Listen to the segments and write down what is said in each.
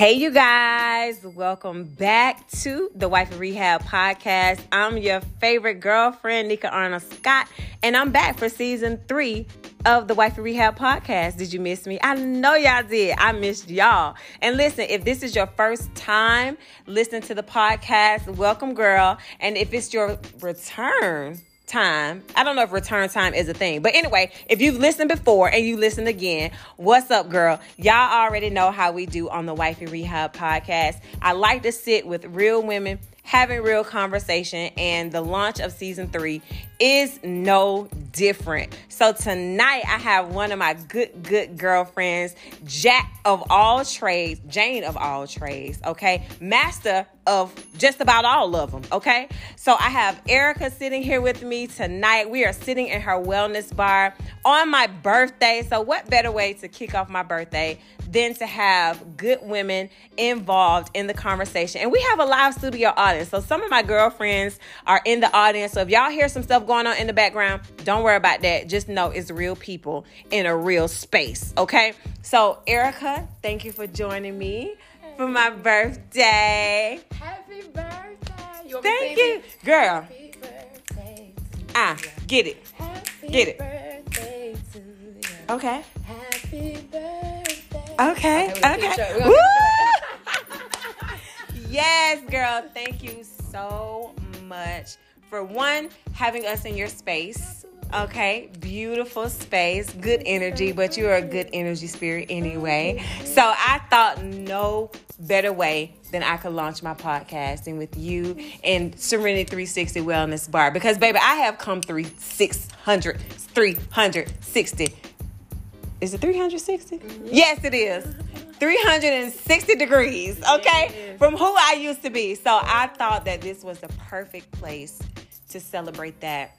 Hey, you guys, welcome back to the Wifey Rehab podcast. I'm your favorite girlfriend, Nika Arnold Scott, and I'm back for season three of the Wifey Rehab podcast. Did you miss me? I know y'all did. I missed y'all. And listen, if this is your first time listening to the podcast, welcome, girl. And if it's your return, time. I don't know if return time is a thing, but anyway, if you've listened before and you listen again, what's up, girl? Y'all already know how we do on the Wifey Rehab podcast. I like to sit with real women having real conversation and the launch of season three is no different. So tonight I have one of my good, good girlfriends, Jack of all trades, Jane of all trades, okay? Master of just about all of them, okay? So I have Erica sitting here with me tonight. We are sitting in her wellness bar on my birthday. So what better way to kick off my birthday than to have good women involved in the conversation? And we have a live studio audience. So some of my girlfriends are in the audience. So if y'all hear some stuff going on in the background, don't worry about that. Just know it's real people in a real space, okay? So, Erica, thank you for joining me for my birthday. Happy birthday. You thank you, girl. Happy birthday Ah, get it. Happy Get it. birthday. Okay. Happy birthday. Okay. Okay. keep short. We're gonna Woo! yes, girl. Thank you so much for one having us in your space. Okay, beautiful space, good energy, but you are a good energy spirit anyway. So I thought no better way than I could launch my podcasting with you and Serenity 360 Wellness Bar because baby, I have come through 600, 360 is it 360? Yes, it is. 360 degrees, okay? Yes. From who I used to be. So I thought that this was the perfect place to celebrate that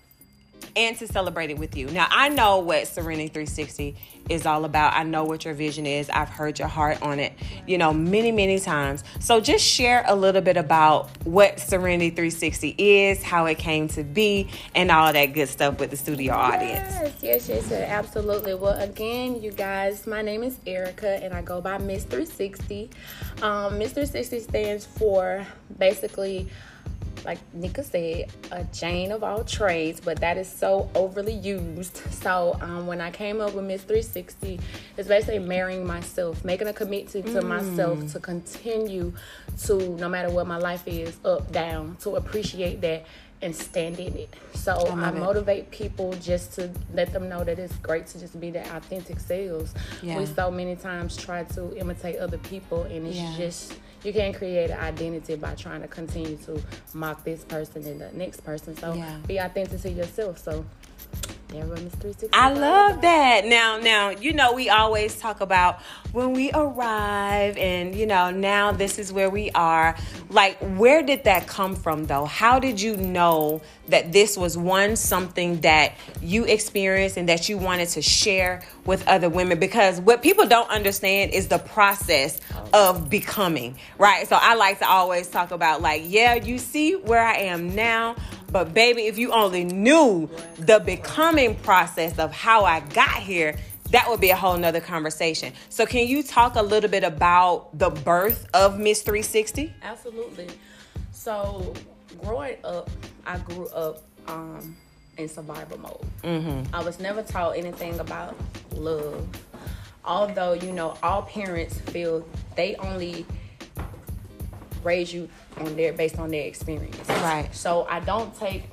and to celebrate it with you. Now, I know what Serenity 360 is all about. I know what your vision is. I've heard your heart on it, you know, many, many times. So just share a little bit about what Serenity 360 is, how it came to be, and all that good stuff with the studio audience. Yes, yes, yes, absolutely. Well, again, you guys, my name is Erica and I go by Miss 360. Um, Miss 360 stands for basically, like Nika said, a Jane of all trades, but that is so overly used. So um, when I came up with Miss 360, it's basically marrying myself, making a commitment to myself to continue to, no matter what my life is, up, down, to appreciate that and stand in it. So I, it. motivate people just to let them know that it's great to just be their authentic selves. Yeah. We so many times try to imitate other people, and it's Yeah. just you can't create an identity by trying to continue to mock this person and the next person. So Yeah. be authentic to yourself. So everyone is 360. I love that. Now, now, you know, we always talk about when we arrive and, you know, now this is where we are. Like, where did that come from though? How did you know that this was one something that you experienced and that you wanted to share with other women? Because what people don't understand is the process of becoming, right? So I like to always talk about like, yeah, you see where I am now, but baby, if you only knew the becoming process of how I got here, that would be a whole nother conversation. So can you talk a little bit about the birth of Miss 360? Absolutely. So, growing up, I grew up um, in survival mode. I was never taught anything about love. Although, you know, all parents feel they only raise you on their based on their experience. Right. So I don't take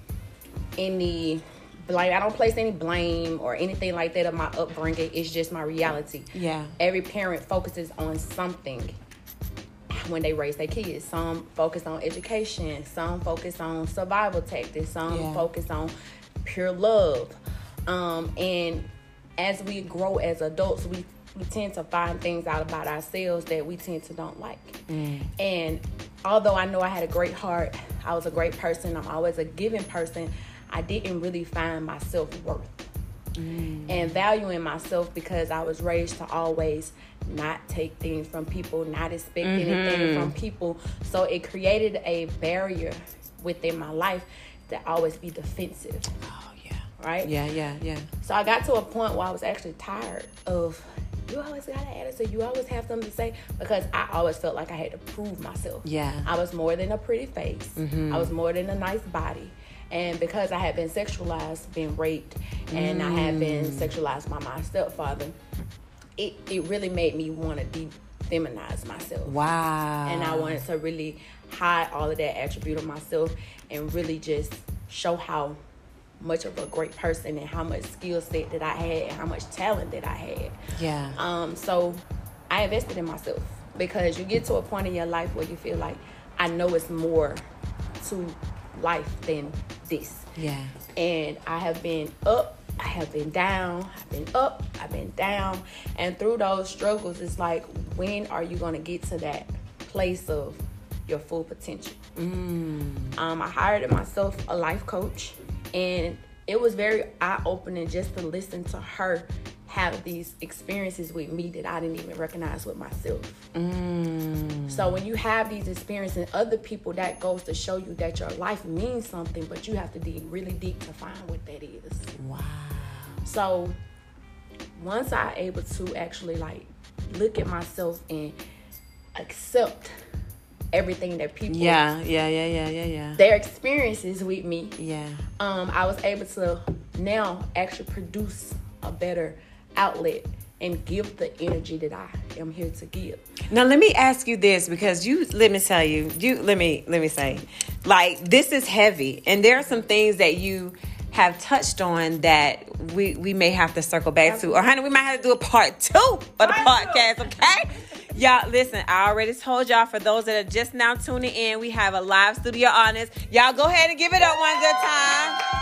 any blame. I don't place any blame or anything like that of my upbringing. It's just my reality. Yeah. Every parent focuses on something when they raise their kids. Some focus on education, some focus on survival tactics, some Yeah. focus on pure love. Um, and as we grow as adults, we we tend to find things out about ourselves that we tend to don't like. Mm. And although I know I had a great heart, I was a great person, I'm always a giving person, I didn't really find my self worth mm. and valuing myself because I was raised to always not take things from people, not expect anything mm-hmm. from people. So it created a barrier within my life to always be defensive, Oh, yeah. right? Yeah, yeah, yeah. So I got to a point where I was actually tired of you always got an attitude. You always have something to say because I always felt like I had to prove myself. Yeah. I was more than a pretty face. Mm-hmm. I was more than a nice body. And because I had been sexualized, been raped, and I had been Mm. sexualized by my stepfather, it, it really made me want to de-feminize myself. Wow. And I wanted to really hide all of that attribute of myself and really just show how much of a great person and how much skill set that I had and how much talent that I had. Yeah. Um, so I invested in myself because you get to a point in your life where you feel like I know it's more to life than this. Yeah. And I have been up, I have been down, I've been up, I've been down. And through those struggles, it's like, when are you going to get to that place of your full potential? Um, I hired myself a life coach, and it was very eye opening just to listen to her have these experiences with me that I didn't even recognize with myself. Mm. So when you have these experiences, in other people, that goes to show you that your life means something, but you have to dig really deep to find what that is. Wow. So once I able to actually like look at myself and accept everything that people Yeah. Yeah. Yeah. Yeah. Yeah. Yeah. their experiences with me, Yeah. um, I was able to now actually produce a better outlet and give the energy that I am here to give. Now let me ask you this because you let me tell you you let me let me say like this is heavy and there are some things that you have touched on that we we may have to circle back to or honey we might have to do a part two of the podcast okay y'all listen I already told y'all for those that are just now tuning in we have a live studio audience y'all go ahead and give it up one good time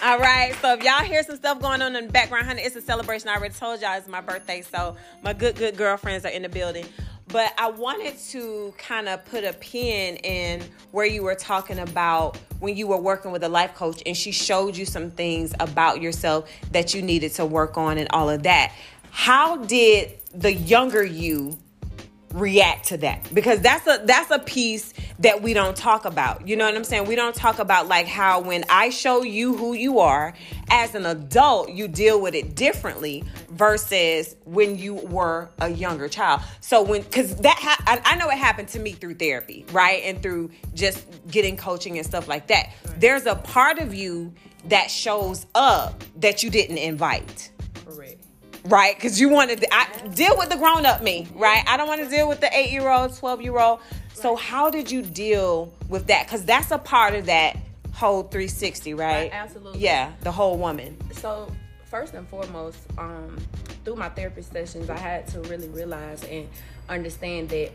all right, so if y'all hear some stuff going on in the background, honey, it's a celebration. I already told y'all it's my birthday, so my good, good girlfriends are in the building. But I wanted to kind of put a pin in where you were talking about when you were working with a life coach and she showed you some things about yourself that you needed to work on and all of that. How did the younger you react to that? Because that's a that's a piece that we don't talk about. You know what i'm saying? We don't talk about like how when i show you who you are as an adult you deal with it differently versus when you were a younger child. So when because that ha- I, I know it happened to me through therapy right? And through just getting coaching and stuff like that. There's a part of you that shows up that you didn't invite. Right? Because you wanted to I, deal with the grown up me, right? I don't want to deal with the eight year old, 12 year old. So, how did you deal with that? Because that's a part of that whole 360, right? Right, absolutely. Yeah, the whole woman. So first and foremost, um, through my therapy sessions, I had to really realize and understand that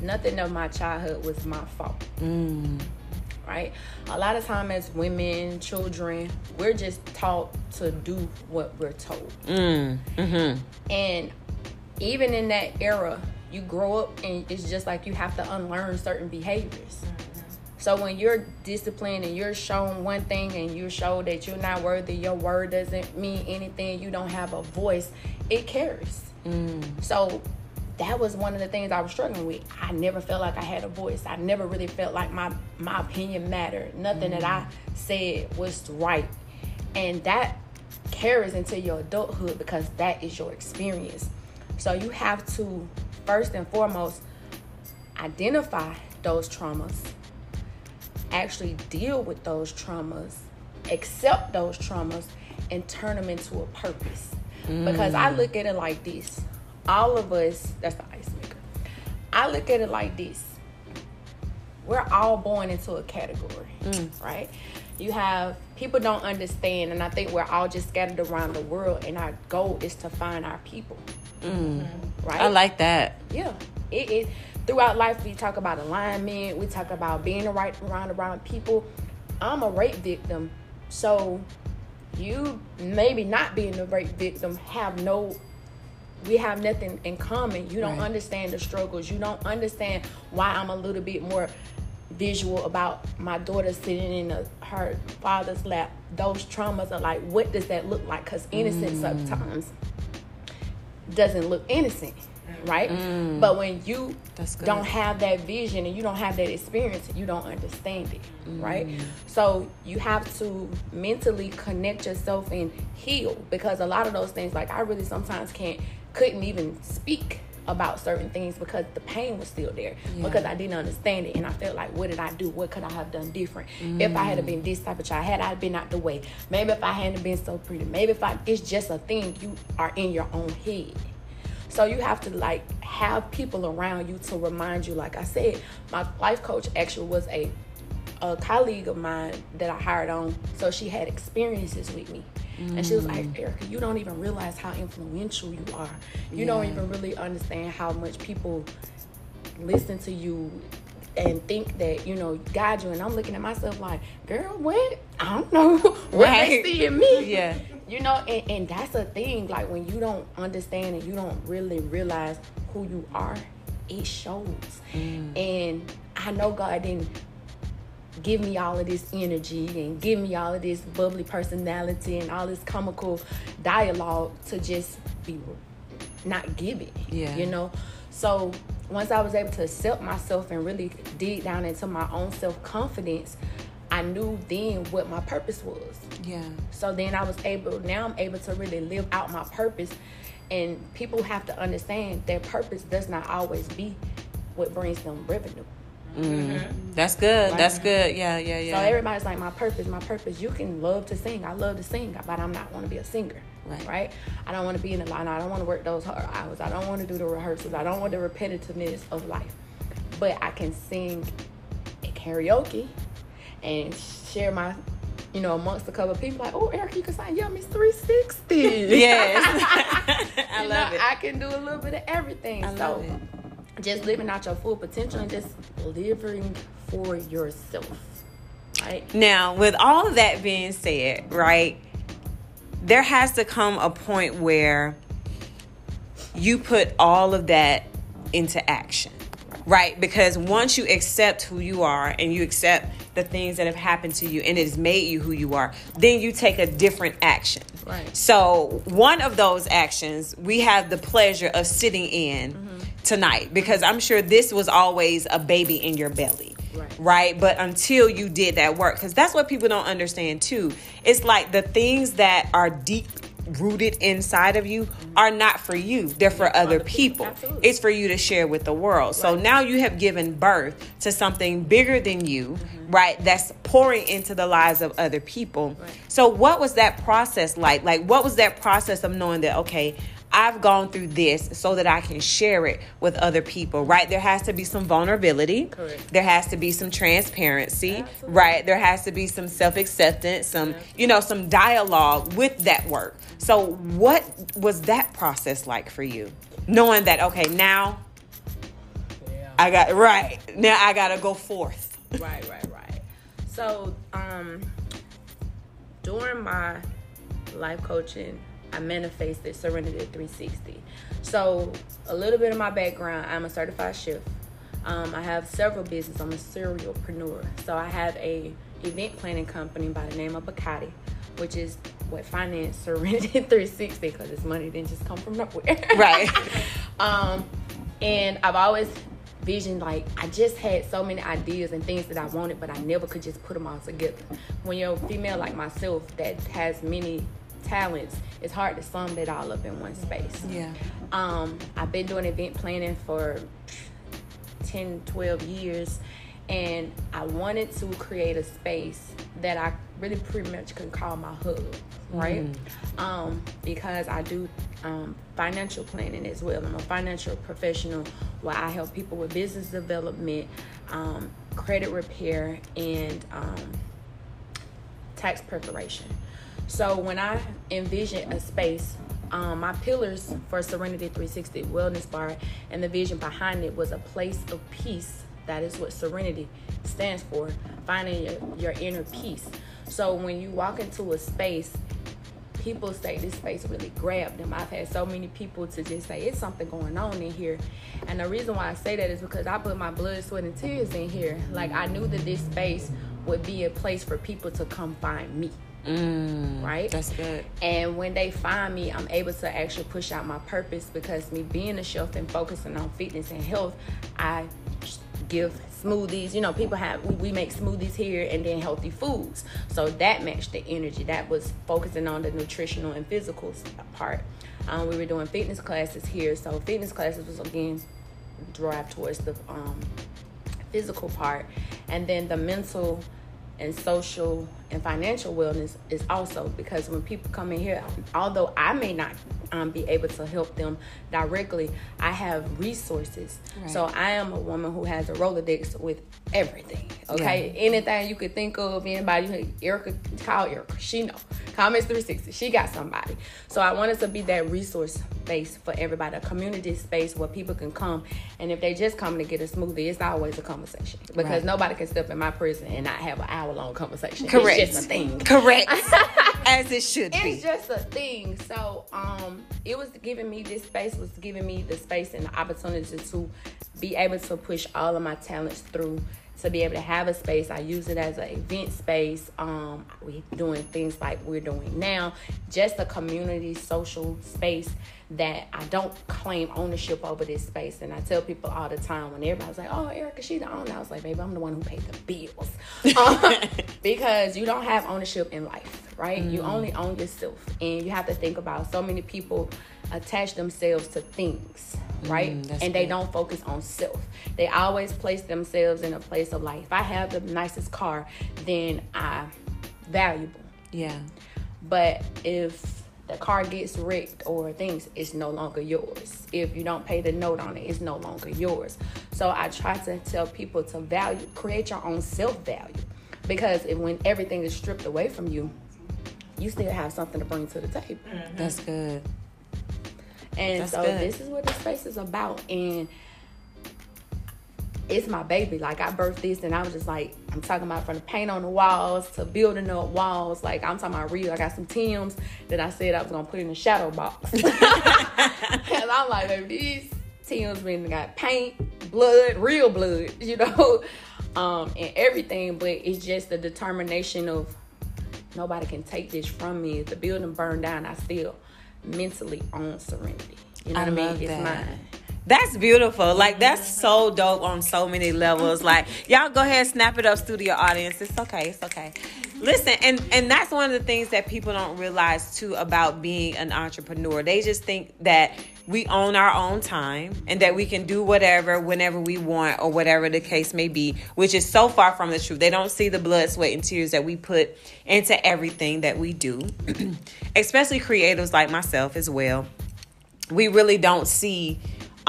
nothing of my childhood was my fault. Right? A lot of time as women, children, we're just taught to do what we're told. Mm, mm-hmm. And even in that era, you grow up and it's just like you have to unlearn certain behaviors. Mm-hmm. So when you're disciplined and you're shown one thing and you're shown that you're not worthy, your word doesn't mean anything, you don't have a voice, it carries. Mm. So that was one of the things I was struggling with. I never felt like I had a voice. I never really felt like my my opinion mattered. Nothing that I mm-hmm. said was right. And that carries into your adulthood because that is your experience. So you have to first and foremost identify those traumas, actually deal with those traumas, accept those traumas, and turn them into a purpose. Because I mm. look at it like this all of us, that's the ice maker. I look at it like this we're all born into a category, mm. right? You have people don't understand, and I think we're all just scattered around the world, and our goal is to find our people, mm. mm-hmm. right? I like that. Yeah, it is. Throughout life, we talk about alignment. We talk about being the right around around people. I'm a rape victim, so you maybe not being a rape victim have no. We have nothing in common. You don't Right. understand the struggles. You don't understand why I'm a little bit more visual about my daughter sitting in a, her father's lap. Those traumas are like, what does that look like? Because innocence sometimes doesn't look innocent. right? Mm. But when you don't have that vision and you don't have that experience, you don't understand it, right? Mm. So you have to mentally connect yourself and heal because a lot of those things, like I really sometimes can't, couldn't even speak about certain things because the pain was still there Yeah. because I didn't understand it and I felt like what did I do what could I have done different if I had mm. been this type of child had I been out the way maybe if I hadn't been so pretty maybe if I it's just a thing you are in your own head so you have to like have people around you to remind you. Like I said, my life coach actually was a a colleague of mine that I hired on. So she had experiences with me. And she was like, Erica, you don't even realize how influential you are. You don't even really understand how much people listen to you and think that, you know, guide you. And I'm looking at myself like, girl, what? I don't know. what Right. they see in me Yeah. you know and, and that's a thing like when you don't understand and you don't really realize who you are it shows mm. and i know god didn't give me all of this energy and give me all of this bubbly personality and all this comical dialogue to just be not give it Yeah. you know so once i was able to accept myself and really dig down into my own self-confidence i knew then what my purpose was Yeah. so then I was able, now I'm able to really live out my purpose. And people have to understand their purpose does not always be what brings them revenue. Mm-hmm. Mm-hmm. That's good. That's good. Yeah, yeah, yeah. So everybody's like, my purpose, my purpose. You can love to sing. I love to sing, but I'm not want to be a singer. Right. Right. I don't want to be in the line. I don't want to work those hard hours. I don't want to do the rehearsals. I don't want the repetitiveness of life. But I can sing karaoke and share my, you know, amongst a couple of people. Like, oh, Eric, you can sing. Yeah, Miss 360. yes. I love know, it. I can do a little bit of everything. I so love it. Just living out your full potential and just living for yourself. Right? Now, with all of that being said, right, there has to come a point where you put all of that into action, right? Because once you accept who you are and you accept the things that have happened to you and it has made you who you are, then you take a different action. Right. So, one of those actions we have the pleasure of sitting in mm-hmm. Tonight because I'm sure this was always a baby in your belly. Right. Right. But until you did that work, because that's what people don't understand too. It's like the things that are deep rooted inside of you are not for you, they're for other people. Absolutely. It's for you to share with the world. So now you have given birth to something bigger than you, mm-hmm. right? That's pouring into the lives of other people. Right. So, what was that process like? Like, what was that process of knowing that, okay, I've gone through this so that I can share it with other people, right? There has to be some vulnerability. Correct. There has to be some transparency, Absolutely. right? There has to be some self acceptance, some, you know, some dialogue with that work. So, what was that process like for you? Knowing that, okay, now I got, right, now I got to go forth. right, right, right. So, um, during my life coaching, I manifested Serenity 360. So, a little bit of my background I'm a certified chef. Um, I have several businesses. I'm a serialpreneur. So, I have a event planning company by the name of Bacardi, which is what financed Serenity 360 because this money didn't just come from nowhere. Right. Um, and I've always visioned like I just had so many ideas and things that I wanted, but I never could just put them all together. When you're a female like myself that has many talents, it's hard to sum that all up in one space. Yeah. Um, I've been doing event planning for 10, 12 years, and I wanted to create a space that I really pretty much can call my hub, right? Um, because I do um, financial planning as well. I'm a financial professional where I help people with business development, um, credit repair, and um, tax preparation. So when I envision a space, um, my pillars for Serenity 360 Wellness Bar and the vision behind it was a place of peace. That is what Serenity stands for, finding your, your inner peace. So when you walk into a space, people say this space really grabbed them. I've had so many people to just say it's something going on in here. And the reason why I say that is because I put my blood, sweat, and tears in here. Like I knew that this space would be a place for people to come find me. Mm, right? That's good. And when they find me, I'm able to actually push out my purpose because me being a chef and focusing on fitness and health, I give smoothies. You know, people have we, we make smoothies here and then healthy foods. So that matched the energy. That was focusing on the nutritional and physical part. Um, we were doing fitness classes here, so fitness classes was again drive towards the um, physical part, and then the mental and social and financial wellness is also because when people come in here, although I may not um, be able to help them directly, I have resources. Right. So I am a woman who has a Rolodex with everything. Okay, yeah. anything you could think of, anybody, Erica, call Erica. She know. Comments Miss 360. She got somebody. So I wanted to be that resource space for everybody, a community space where people can come. And if they just come to get a smoothie, it's always a conversation because right. nobody can step in my prison and not have an hour long conversation. Correct. It's just a thing. Correct. As it should it's be. It's just a thing. So um, it was giving me this space was giving me the space and the opportunity to be able to push all of my talents through to be able to have a space. I use it as an event space. Um, we doing things like we're doing now, just a community social space that I don't claim ownership over this space. And I tell people all the time when everybody's like, "Oh, Erica, she the owner," I was like, "Baby, I'm the one who paid the bills," um, because you don't have ownership in life, right? Mm. You only own yourself, and you have to think about so many people attach themselves to things right? Mm, and they good. don't focus on self. They always place themselves in a place of like, if I have the nicest car, then I valuable. Yeah. But if the car gets wrecked or things, it's no longer yours. If you don't pay the note on it, it's no longer yours. So I try to tell people to value, create your own self value. Because if, when everything is stripped away from you, you still have something to bring to the table. Mm-hmm. That's good. And That's so good. this is what this space is about. And it's my baby. Like I birthed this and I was just like, I'm talking about from the paint on the walls to building up walls. Like I'm talking about real. I got some Tim's that I said I was gonna put in the shadow box. and I'm like, baby, these Tim's been got paint, blood, real blood, you know, um, and everything. But it's just the determination of nobody can take this from me. If the building burned down, I still mentally own serenity. You know I what I mean? It's mine. That's beautiful. Like that's so dope on so many levels. Like y'all go ahead and snap it up studio audience. It's okay. It's okay. Listen, and and that's one of the things that people don't realize too about being an entrepreneur. They just think that we own our own time and that we can do whatever whenever we want or whatever the case may be, which is so far from the truth. They don't see the blood, sweat, and tears that we put into everything that we do, especially creatives like myself as well. We really don't see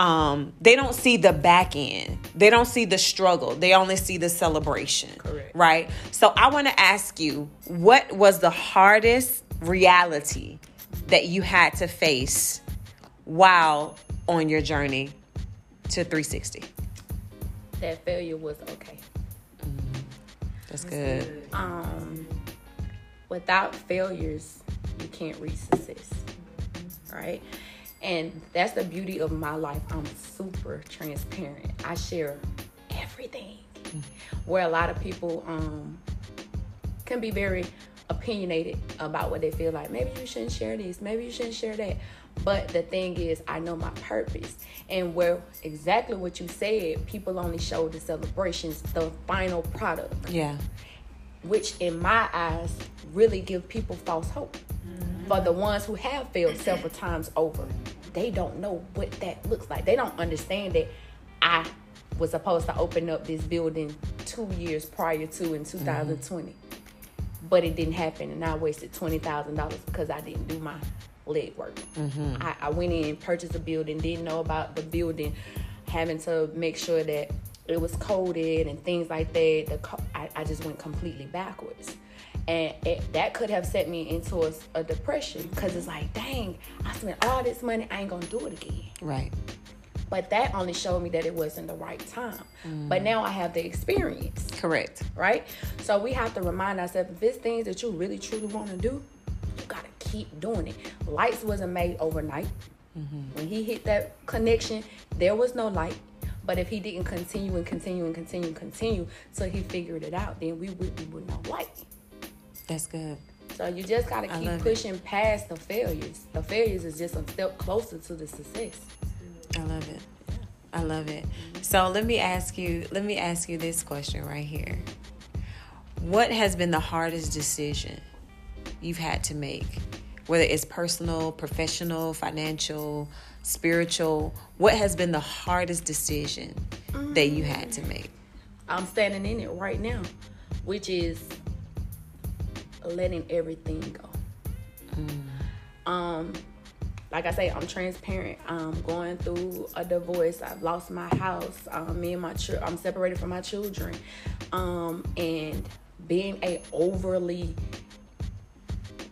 um, they don't see the back end. They don't see the struggle. They only see the celebration. Correct. Right? So I want to ask you, what was the hardest reality that you had to face while on your journey to 360? That failure was okay. Mm-hmm. That's, That's good. good. Um, without failures, you can't reach success. Right? And that's the beauty of my life. I'm super transparent. I share everything. Where a lot of people um, can be very opinionated about what they feel like. Maybe you shouldn't share this. Maybe you shouldn't share that. But the thing is, I know my purpose. And where exactly what you said, people only show the celebrations, the final product. Yeah. Which, in my eyes, really give people false hope. Mm-hmm. For the ones who have failed several times over, they don't know what that looks like. They don't understand that I was supposed to open up this building two years prior to in 2020. Mm-hmm. But it didn't happen, and I wasted $20,000 because I didn't do my leg work. Mm-hmm. I, I went in, purchased a building, didn't know about the building, having to make sure that it was coded and things like that. The I, I just went completely backwards and it, that could have set me into a, a depression. Because it's like dang i spent all this money i ain't gonna do it again. Right. But that only showed me that it wasn't the right time. Mm. but now i have the experience. Correct. Right? So we have to remind ourselves if it's things that you really truly want to do you gotta keep doing it. Lights wasn't made overnight. Mm-hmm. when he hit that connection there was no light. But if he didn't continue and continue and continue and continue till he figured it out, then we would be would know light. That's good. So you just gotta keep love it. pushing past the failures. The failures is just a step closer to the success. I love it. I love it. So let me ask you. Let me ask you this question right here. What has been the hardest decision you've had to make, whether it's personal, professional, financial, spiritual? What has been the hardest decision that you had to mm. make? I'm standing in it right now, which is letting everything go. Um, like I say, I'm transparent. I'm going through a divorce. I've lost my house. Um, me and my ch- I'm separated from my children, um, and being a overly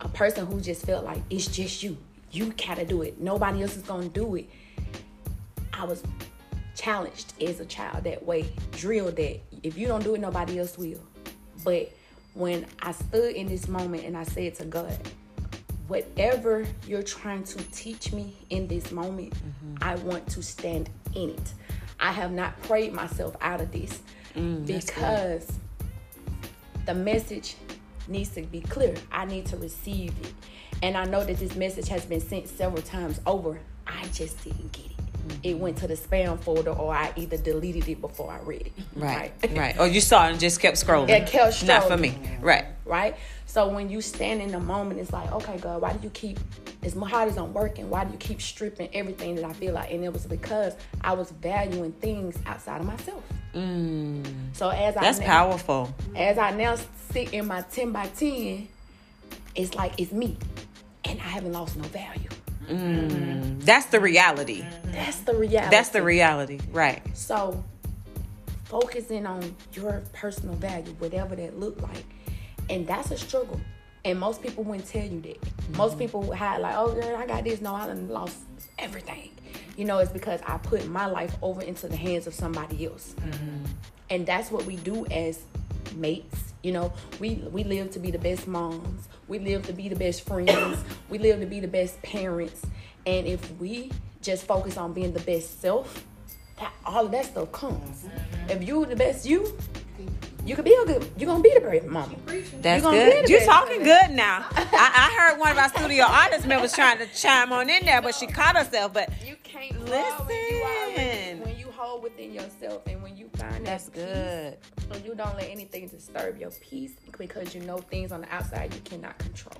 a person who just felt like it's just you. You gotta do it. Nobody else is gonna do it. I was challenged as a child that way, drilled that if you don't do it, nobody else will. But when I stood in this moment and I said to God, whatever you're trying to teach me in this moment, mm-hmm. I want to stand in it. I have not prayed myself out of this mm, because the message needs to be clear. I need to receive it. And I know that this message has been sent several times over. I just didn't get it. Mm-hmm. It went to the spam folder or I either deleted it before I read it. Right, right. Or oh, you saw it and just kept scrolling. It kept scrolling. Not for me. Right. right? So when you stand in the moment, it's like, okay, God, why do you keep as hard as I'm working? Why do you keep stripping everything that I feel like? And it was because I was valuing things outside of myself. Mm. So as I That's now, powerful. as I now sit in my ten by ten, it's like it's me, and I haven't lost no value. Mm. That's the reality. That's the reality. That's the reality. Right. So focusing on your personal value, whatever that look like. And that's a struggle. And most people wouldn't tell you that. Most mm-hmm. people would hide like, oh girl, I got this. No, I done lost everything. You know, it's because I put my life over into the hands of somebody else. Mm-hmm. And that's what we do as mates. You know, we we live to be the best moms. We live to be the best friends. we live to be the best parents. And if we just focus on being the best self, that, all of that stuff comes. Mm-hmm. If you the best you, you could be a good. You're gonna be the great mama. That's gonna good. You're best. talking good now. I, I heard one of our studio artist members trying to chime on in there, but she caught herself. But You can't fall when you already Listen. Hold within yourself and when you find that's that peace, good. you don't let anything disturb your peace because you know things on the outside you cannot control.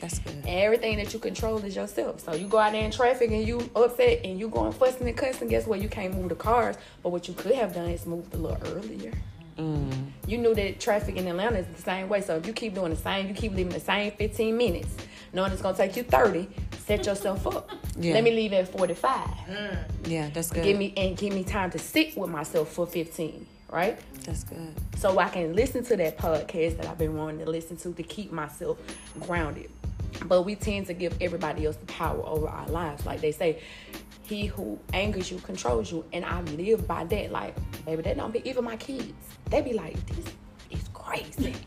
That's good. And everything that you control is yourself. So you go out there in traffic and you upset and you going fussing and cussing. Guess what? You can't move the cars. But what you could have done is moved a little earlier. Mm. You knew that traffic in Atlanta is the same way. So if you keep doing the same, you keep leaving the same 15 minutes, knowing it's gonna take you 30, set yourself up. Yeah. Let me leave at 45. Mm. Yeah, that's good. Give me and give me time to sit with myself for 15, right? That's good. so I can listen to that podcast that I've been wanting to listen to to keep myself grounded. But we tend to give everybody else the power over our lives. Like they say, he who angers you controls you. And I live by that. Like, baby, that don't be even my kids. They be like, this is crazy.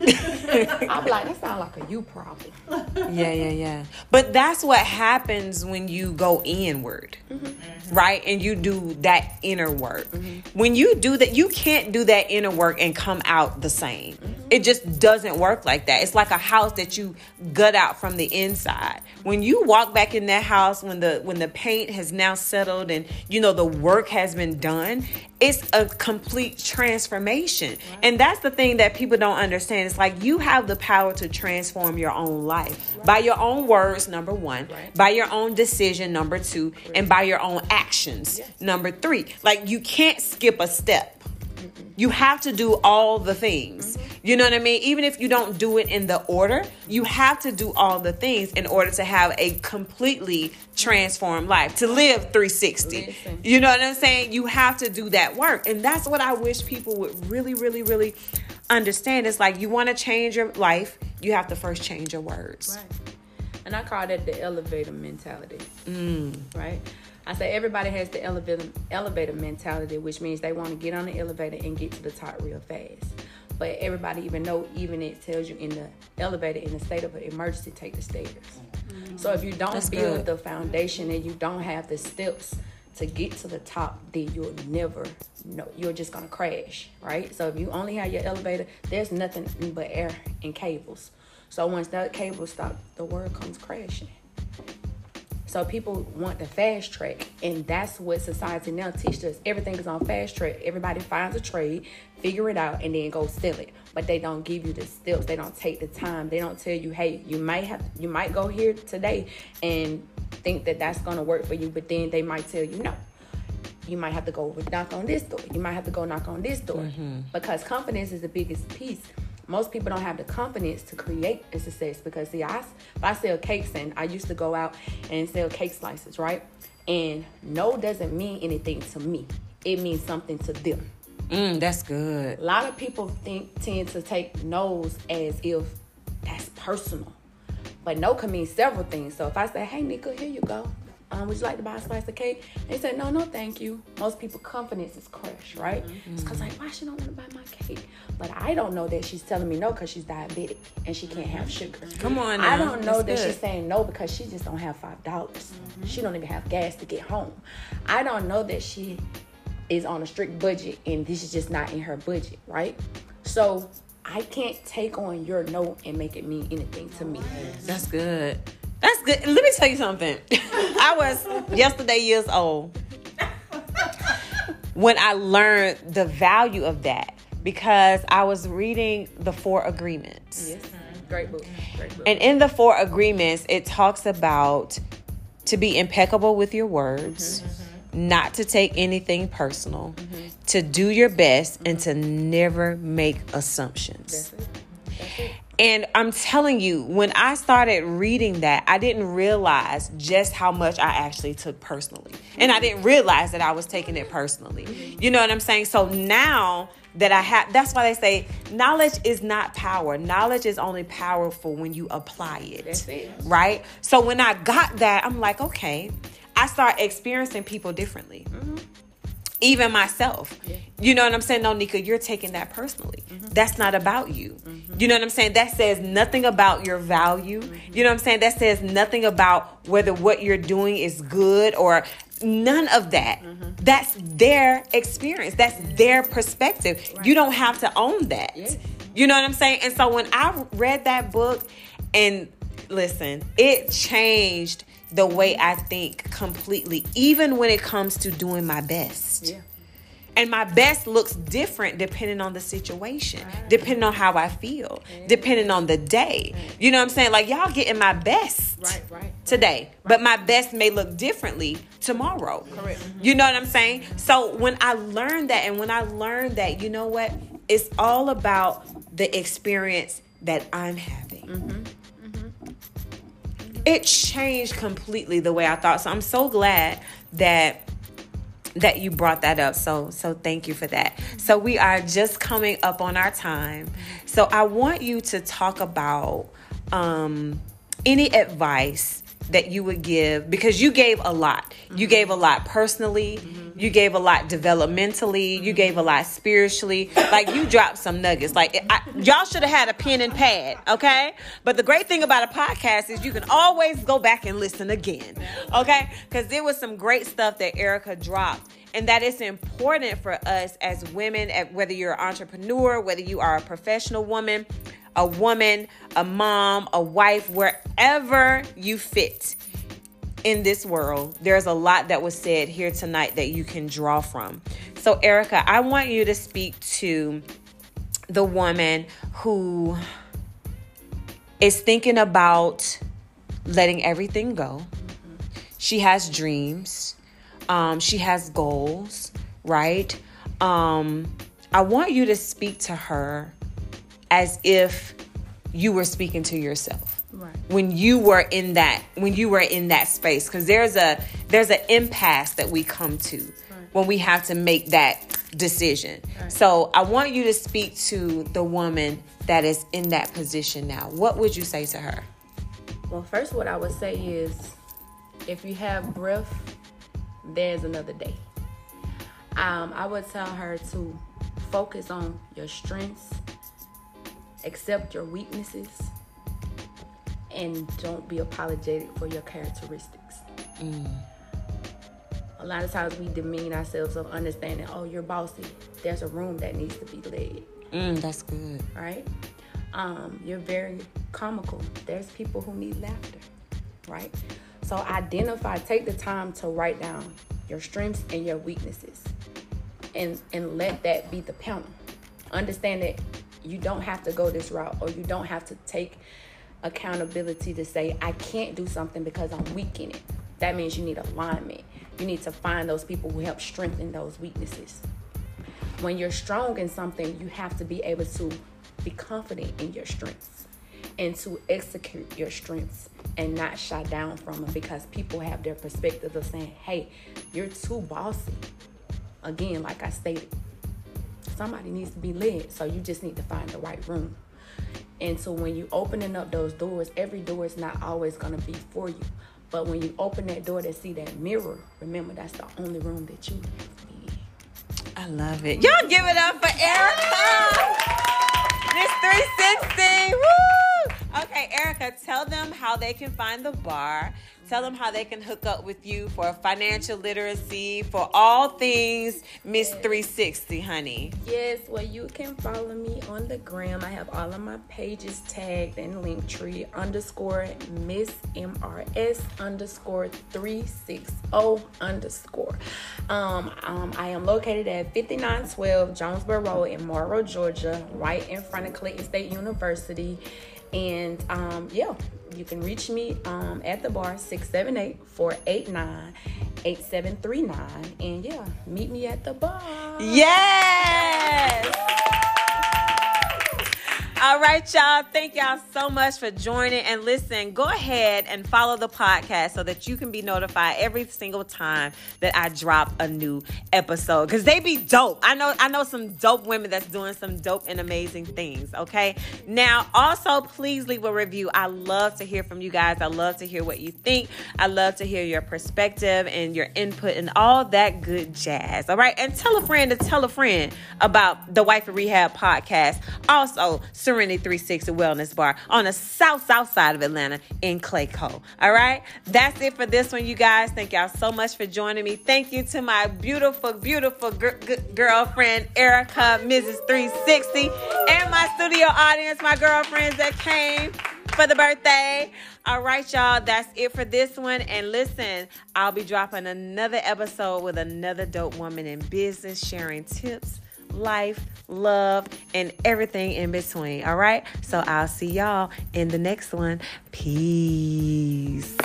I'm like, that sounds like a you problem. Yeah, yeah, yeah. But that's what happens when you go inward, mm-hmm. right? And you do that inner work. Mm-hmm. When you do that, you can't do that inner work and come out the same. It just doesn't work like that. It's like a house that you gut out from the inside. When you walk back in that house, when the when the paint has now settled and you know the work has been done, it's a complete transformation. And that's the thing that people don't understand. It's like you have the power to transform your own life by your own words, number one, Right. by your own decision, number two, and by your own actions, number three. Like you can't skip a step. You have to do all the things. You know what I mean? Even if you don't do it in the order, you have to do all the things in order to have a completely transformed life, to live 360. Listen. You know what I'm saying? You have to do that work. And that's what I wish people would really, really, really understand. It's like you want to change your life, you have to first change your words. Right. And I call that the elevator mentality. Mm. Right? I say everybody has the elevator elevator mentality, which means they want to get on the elevator and get to the top real fast. But everybody even know, even it tells you in the elevator in the state of an emergency, take the stairs. Mm-hmm. So if you don't That's build good. the foundation and you don't have the steps to get to the top, then you'll never know. You're just gonna crash, right? So if you only have your elevator, there's nothing but air and cables. So once that cable stops, the world comes crashing. So people want the fast track, and that's what society now teaches us. Everything is on fast track. Everybody finds a trade, figure it out, and then go sell it. But they don't give you the steps. They don't take the time. They don't tell you, hey, you might have, you might go here today and think that that's gonna work for you, but then they might tell you no. You might have to go knock on this door. You might have to go knock on this door mm-hmm. because confidence is the biggest piece most people don't have the confidence to create a success because see, I, if I sell cakes and I used to go out and sell cake slices, right? And no doesn't mean anything to me. It means something to them. Mm, that's good. A lot of people think tend to take no's as if that's personal. But no can mean several things. So if I say, hey Nika, here you go um, would you like to buy a slice of cake? They said, no, no, thank you. Most people confidence is crushed, right? Mm-hmm. It's cause like, why she don't want to buy my cake? But I don't know that she's telling me no because she's diabetic and she can't have sugar. Come on, now. I don't know That's that good. she's saying no because she just don't have five dollars. Mm-hmm. She don't even have gas to get home. I don't know that she is on a strict budget and this is just not in her budget, right? So I can't take on your no and make it mean anything to me. That's good. That's good. Let me tell you something. I was yesterday years old when I learned the value of that because I was reading the Four Agreements. Yes. Great book. Great book. And in the Four Agreements, it talks about to be impeccable with your words, mm-hmm. not to take anything personal, mm-hmm. to do your best, mm-hmm. and to never make assumptions. That's it. That's it. And I'm telling you, when I started reading that, I didn't realize just how much I actually took personally. And I didn't realize that I was taking it personally. You know what I'm saying? So now that I have, that's why they say knowledge is not power. Knowledge is only powerful when you apply it. it. Right? So when I got that, I'm like, okay, I start experiencing people differently. Mm-hmm even myself. Yeah. You know what I'm saying? No, Nika, you're taking that personally. Mm-hmm. That's not about you. Mm-hmm. You know what I'm saying? That says nothing about your value. Mm-hmm. You know what I'm saying? That says nothing about whether what you're doing is good or none of that. Mm-hmm. That's their experience. That's their perspective. Right. You don't have to own that. Yeah. You know what I'm saying? And so when I read that book and listen, it changed the way I think completely, even when it comes to doing my best. Yeah. And my best looks different depending on the situation, right. depending on how I feel, yeah. depending on the day. Right. You know what I'm saying? Like y'all getting my best right, right, today, but my best may look differently tomorrow. Correct. Mm-hmm. You know what I'm saying? So when I learned that, and when I learned that, you know what? It's all about the experience that I'm having. Mm-hmm it changed completely the way I thought. So I'm so glad that that you brought that up. So so thank you for that. So we are just coming up on our time. So I want you to talk about um any advice that you would give because you gave a lot. You gave a lot personally. Mm-hmm you gave a lot developmentally. You gave a lot spiritually. Like you dropped some nuggets. Like I, y'all should have had a pen and pad, okay? But the great thing about a podcast is you can always go back and listen again, okay? Because there was some great stuff that Erica dropped and that it's important for us as women, whether you're an entrepreneur, whether you are a professional woman, a woman, a mom, a wife, wherever you fit in this world, there's a lot that was said here tonight that you can draw from. So, Erica, I want you to speak to the woman who is thinking about letting everything go. She has dreams, um, she has goals, right? Um, I want you to speak to her as if you were speaking to yourself right. when you were in that when you were in that space because there's a there's an impasse that we come to right. when we have to make that decision right. so i want you to speak to the woman that is in that position now what would you say to her well first what i would say is if you have breath there's another day um, i would tell her to focus on your strengths accept your weaknesses and don't be apologetic for your characteristics. Mm. A lot of times we demean ourselves of understanding, oh, you're bossy. There's a room that needs to be led. Mm, that's good. Right? Um, you're very comical. There's people who need laughter, right? So identify, take the time to write down your strengths and your weaknesses and and let that be the panel. Understand that you don't have to go this route or you don't have to take accountability to say I can't do something because I'm weak in it. That means you need alignment. You need to find those people who help strengthen those weaknesses. When you're strong in something, you have to be able to be confident in your strengths and to execute your strengths and not shut down from them because people have their perspective of saying, hey, you're too bossy. Again, like I stated, somebody needs to be led, so you just need to find the right room. And so when you opening up those doors, every door is not always gonna be for you. But when you open that door to see that mirror, remember that's the only room that you in. I love it. Y'all give it up for Erica. Miss 360. Woo! Okay, Erica, tell them how they can find the bar. Tell them how they can hook up with you for financial literacy, for all things Miss 360, honey. Yes, well, you can follow me on the gram. I have all of my pages tagged in Linktree underscore Miss MRS underscore 360 underscore. Um, um, I am located at 5912 Jonesboro Road in Morrow, Georgia, right in front of Clayton State University. And um, yeah, you can reach me um, at the bar 678 489 8739. And yeah, meet me at the bar. Yes! All right, y'all. Thank y'all so much for joining. And listen, go ahead and follow the podcast so that you can be notified every single time that I drop a new episode. Cause they be dope. I know I know some dope women that's doing some dope and amazing things. Okay. Now, also please leave a review. I love to hear from you guys. I love to hear what you think. I love to hear your perspective and your input and all that good jazz. All right. And tell a friend to tell a friend about the Wifey Rehab podcast. Also, Serenity 360 Wellness Bar on the south, south side of Atlanta in Clayco. All right. That's it for this one, you guys. Thank y'all so much for joining me. Thank you to my beautiful, beautiful g- girlfriend, Erica, Mrs. 360, and my studio audience, my girlfriends that came for the birthday. All right, y'all, that's it for this one. And listen, I'll be dropping another episode with another dope woman in business sharing tips life, love, and everything in between. All right. So I'll see y'all in the next one. Peace.